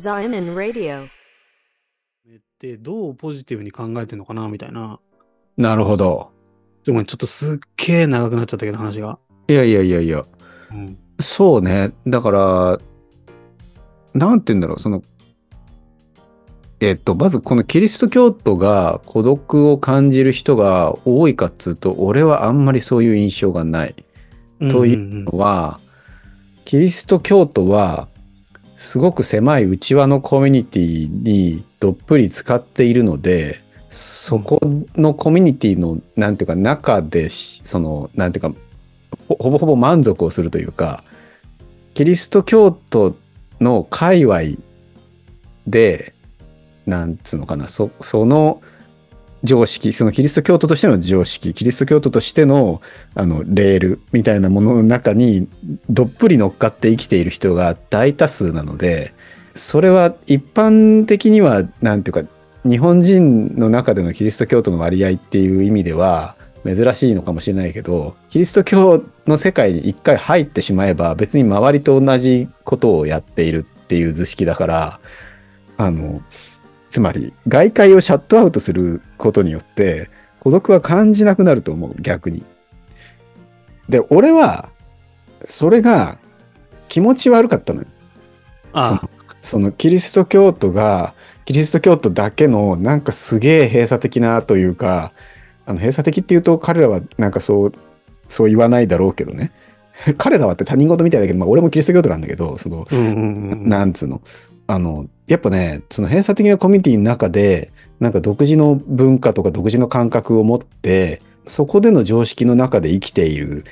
Zion Radio. で、どうポジティブに考えてるのかなみたいな。なるほど。でもちょっとすっげえ長くなっちゃったけど話が。いやいやいやいや。うん。そうね。だから、なんて言うんだろう、その、えっと、まずこのキリスト教徒が孤独を感じる人が多いかっつうと、俺はあんまりそういう印象がない。というんのは、キリスト教徒は、すごく狭い内輪のコミュニティにどっぷり使っているので、そこのコミュニティの、なんていうか、中で、その、なんていうか、ほほぼほぼ満足をするというか、キリスト教徒の界隈で、なんつうのかな、そその常識、そのキリスト教徒としての常識、キリスト教徒としてのあのレールみたいなものの中にどっぷり乗っかって生きている人が大多数なので、それは一般的には、なんていうか、日本人の中でのキリスト教徒の割合っていう意味では珍しいのかもしれないけど、キリスト教の世界に一回入ってしまえば別に周りと同じことをやっているっていう図式だから、あの、つまり外界をシャットアウトすることによって孤独は感じなくなると思う、逆に。で、俺は、それが気持ち悪かったのよ。あそのそのキリスト教徒がキリスト教徒だけのなんかすげえ閉鎖的なというかあの閉鎖的っていうと彼らはなんかそうそう言わないだろうけどね 彼らはって他人事みたいだけど、まあ、俺もキリスト教徒なんだけどそのうんうんうんうん。なんつうのあのやっぱねその閉鎖的なコミュニティの中でなんか独自の文化とか独自の感覚を持ってそこでの常識の中で生きている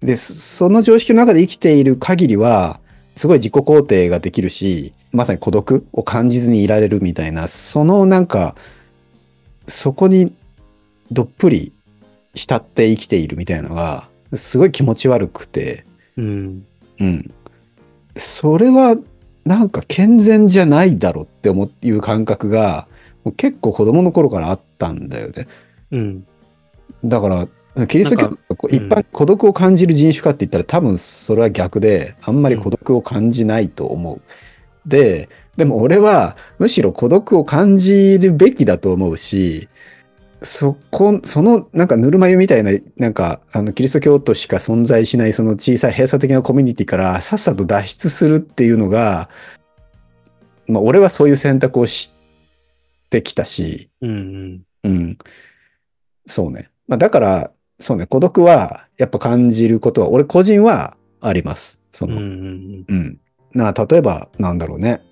でそその常識の中で生きている限りはすごい自己肯定ができるしまさに孤独を感じずにいられるみたいなそのなんかそこにどっぷり浸って生きているみたいなのがすごい気持ち悪くてうん。うん。それは、なんか健全じゃないだろって思ういう感覚が、結構子供の頃からあったんだよね。うん。だから、キリスト教一般孤独を感じる人種かって言ったら多分それは逆で、あんまり孤独を感じないと思う。で、でも俺はむしろ孤独を感じるべきだと思うし、そこ、そのなんかぬるま湯みたいな、なんかあのキリスト教徒しか存在しないその小さい閉鎖的なコミュニティからさっさと脱出するっていうのが、まあ俺はそういう選択をしてきたし、うんうん。うん。そうね。まあ、だから、そうね、孤独はやっぱ感じることは、俺個人はあります。その、うんううん。んなあ、例えば、なんだろうね。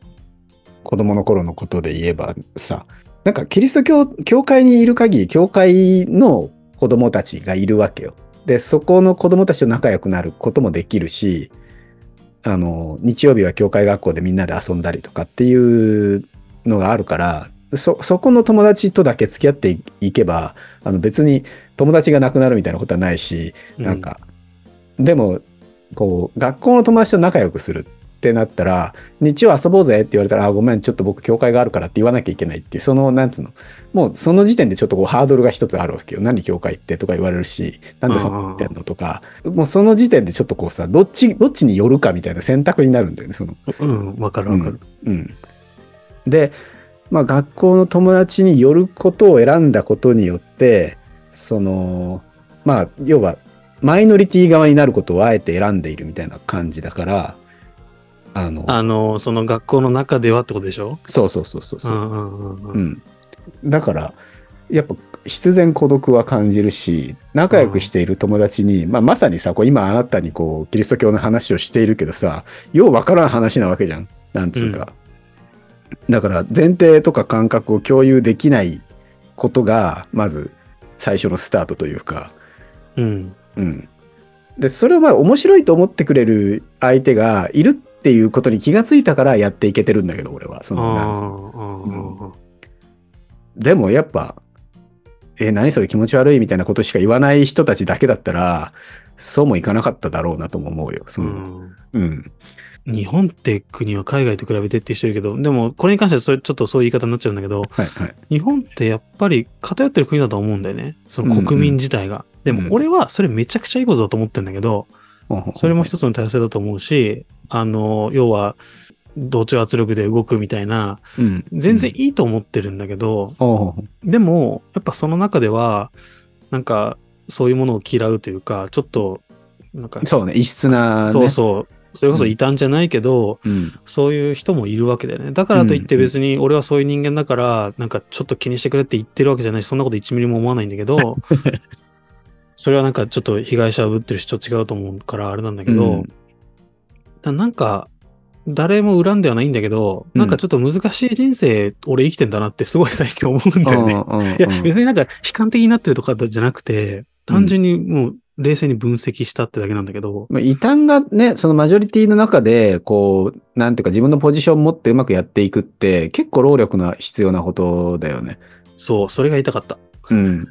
子供の頃のことで言えばさ、なんかキリスト教、教会にいる限り、教会の子供たちがいるわけよ。で、そこの子供たちと仲良くなることもできるし、あの、日曜日は教会学校でみんなで遊んだりとかっていうのがあるから、そ、そこの友達とだけ付き合っていいけば、あの別に友達がなくなるみたいなことはないし、うん。なんか、でも、こう、学校の友達と仲良くするってなったら、日曜遊ぼうぜって言われたら、あ、ごめん、ちょっと僕、教会があるからって言わなきゃいけないっていう、その、なんつうの、もうその時点でちょっとこう、ハードルが一つあるわけよ。何教会ってとか言われるし、なんでそんな言ってんのとか、もうその時点でちょっとこうさ、どっち、どっちに寄るかみたいな選択になるんだよね、その。うん。わかるわかる。うん。で、まあ、学校の友達によることを選んだことによって、その、まあ、要は、マイノリティ側になることをあえて選んでいるみたいな感じだから、あの、あの、その学校の中ではってことでしょ？そうそうそうそうそうう、んうんうんう。うんん。だから、やっぱ必然孤独は感じるし、仲良くしている友達に、まあ、まさにさ、こう今あなたにこう、キリスト教の話をしているけどさ、ようわからん話なわけじゃん。なんつうか。だから前提とか感覚を共有できないことが、まず最初のスタートというか、うん。うん。で、それをまあ面白いと思ってくれる相手がいるっていうことに気がついたからやっていけてるんだけど、俺は。そあの、なんつうのあ。でもやっぱ、え、何それ気持ち悪いみたいなことしか言わない人たちだけだったら、そうもいかなかっただろうなとも思うよ。その、うんうん。日本って国は海外と比べてっていう人いるけど、でもこれに関してはそれちょっとそういう言い方になっちゃうんだけど、はいはい。日本ってやっぱり偏ってる国だと思うんだよね。その国民自体が。でうんも俺はそれめちゃくちゃいいことだと思ってんだけど、それも一つの体制だと思うし、あの、要は、同調圧力で動くみたいな、うん。全然いいと思ってるんだけど、おうでも、やっぱその中では、なんか、そういうものを嫌うというか、ちょっと、なんか、そうね、異質な、ね。そうそう、それこそ異端じゃないけど、うん。そういう人もいるわけだよね。だからといってうん別に俺はそういう人間だから、なんかちょっと気にしてくれって言ってるわけじゃないし、そんなこと1ミリも思わないんだけど、それはなんかちょっと被害者をぶってる主張違うと思うからあれなんだけど、うんだなんか、誰も恨んではないんだけど、うんなんかちょっと難しい人生、俺生きてんだなってすごい最近思うんだよね。いや、別になんか悲観的になってるとかじゃなくて、単純にもう冷静に分析したってだけなんだけど、まあ異端がね、そのマジョリティの中で、こう、なんていうか自分のポジションを持ってうまくやっていくって、結構労力の必要なことだよね。そう、それが言いたかった。うん。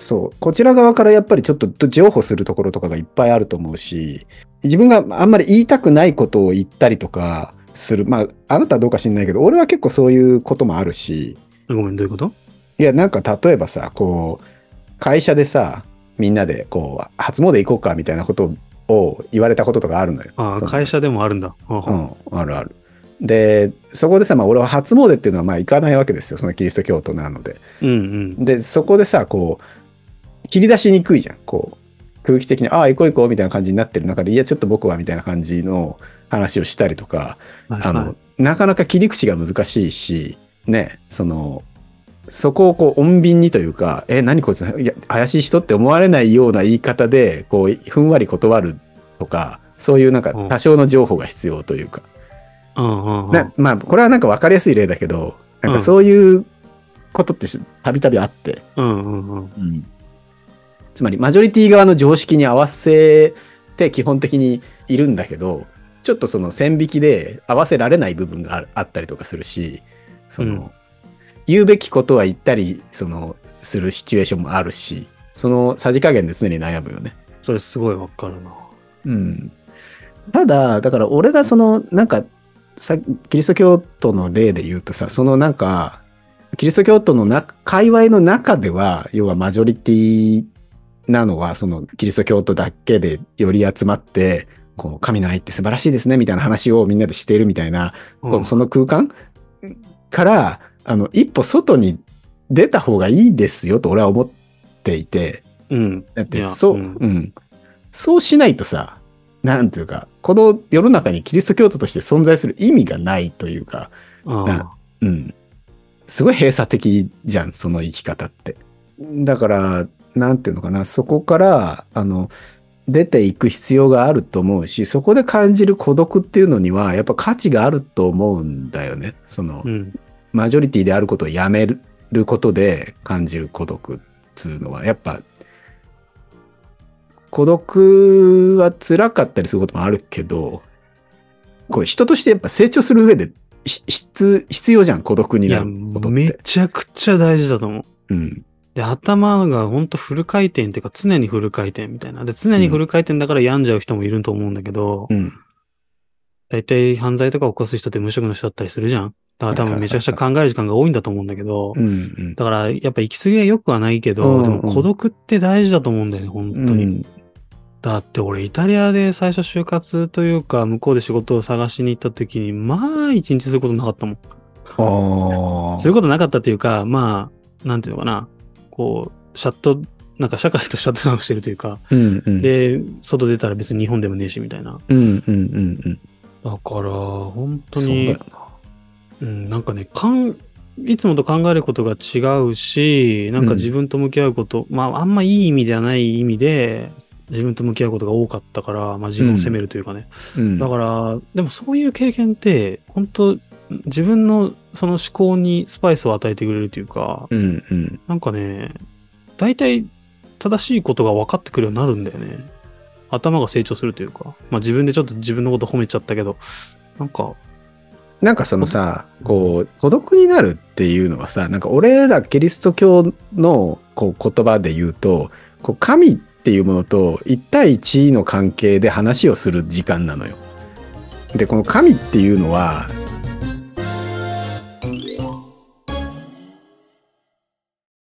そう。こちら側からやっぱりちょっと譲歩するところとかがいっぱいあると思うし、自分があんまり言いたくないことを言ったりとかする。まあ、あなたはどうか知んないけど、俺は結構そういうこともあるし、ごめん、どういうこと？いや、なんか例えばさ、こう、会社でさ、みんなでこう、初詣行こうかみたいなことを言われたこととかあるのよ。ああ、会社でもあるんだ。はあうはあん、あるある。で、そこでさ、まあ俺は初詣っていうのはまあ行かないわけですよ。そのキリスト教徒なので。うんうん。で、そこでさ、こう、切り出しにくいじゃん。こう、空気的に、ああ、行こう行こうみたいな感じになってる中で、いや、ちょっと僕はみたいな感じの話をしたりとか、はいあの、はいなかなか切り口が難しいし、ね、その、そこをこう穏便にというか、え、何こいつ、いや、怪しい人って思われないような言い方で、こう、ふんわり断るとか、そういうなんかうん。多少の情報が必要というか、うんうんうん。なまあ、これはなんか分かりやすい例だけど、なんかうん。そういうことってしたびたびあって、うんうん。うん。つまりマジョリティ側の常識に合わせて基本的にいるんだけど、ちょっとその線引きで合わせられない部分がああったりとかするし、その、うん言うべきことは言ったり、その、するシチュエーションもあるし、そのさじ加減で常に悩むよね。それすごいわかるな。うん。ただ、だから俺がその、なんか、さキリスト教徒の例で言うとさ、そのなんか、キリスト教徒の中、界隈の中では、要はマジョリティなのは、そのキリスト教徒だけでより集まって、こう、神の愛って素晴らしいですね、みたいな話をみんなでしているみたいな、こうその空間から、あの、一歩外に出た方がいいですよと俺は思っていて、うん。だってそう、ううんん、そうしないとさ、なんていうか、この世の中にキリスト教徒として存在する意味がないというか、うん。すごい閉鎖的じゃん、その生き方って。だから、なんていうのかな、そこから、あの、出ていく必要があると思うし、そこで感じる孤独っていうのには、やっぱ価値があると思うんだよね。その、うん。マジョリティであることをやめることで感じる孤独っつうのは、やっぱ、孤独は辛かったりすることもあるけど、これ人としてやっぱ成長する上でひ必必要じゃん、孤独になることっめて。ちゃくちゃ大事だと思う。うん。で、頭がほんとフル回転っていうか常にフル回転みたいな。で、常にフル回転だから病んじゃう人もいると思うんだけど、うん。大体犯罪とか起こす人って無職の人だったりするじゃん。だから多分めちゃくちゃ考える時間が多いんだと思うんだけど、うん。うん。だからやっぱ行き過ぎは良くはないけど、うんうんでも孤独って大事だと思うんだよね、本当に。うんだって俺イタリアで最初就活というか向こうで仕事を探しに行った時に、まあ一日することなかったもん。ああ。することなかったっていうか、まあ、なんていうのかな。こう、シャット、なんか社会とシャットダウンしてるというか、うんうん。で、外出たら別に日本でもねえしみたいな。うんうんうんうん。だから、本当によ、な。うん、なんかね、かん、いつもと考えることが違うし、なんか自分と向き合うこと、まあ、あんまいい意味じゃない意味で、自分と向き合うことが多かったから、まあ自分を責めるというかね。うん。だから、でもそういう経験って、本当自分のその思考にスパイスを与えてくれるというか、うんうん。なんかね、大体正しいことが分かってくるようになるんだよね。頭が成長するというか。まあ自分でちょっと自分のこと褒めちゃったけど、なんか、なんかそのさ、こう、孤独になるっていうのはさ、なんか俺らキリスト教のこう言葉で言うと、こう神っていうものと一対一の関係で話をする時間なのよ。で、この神っていうのは、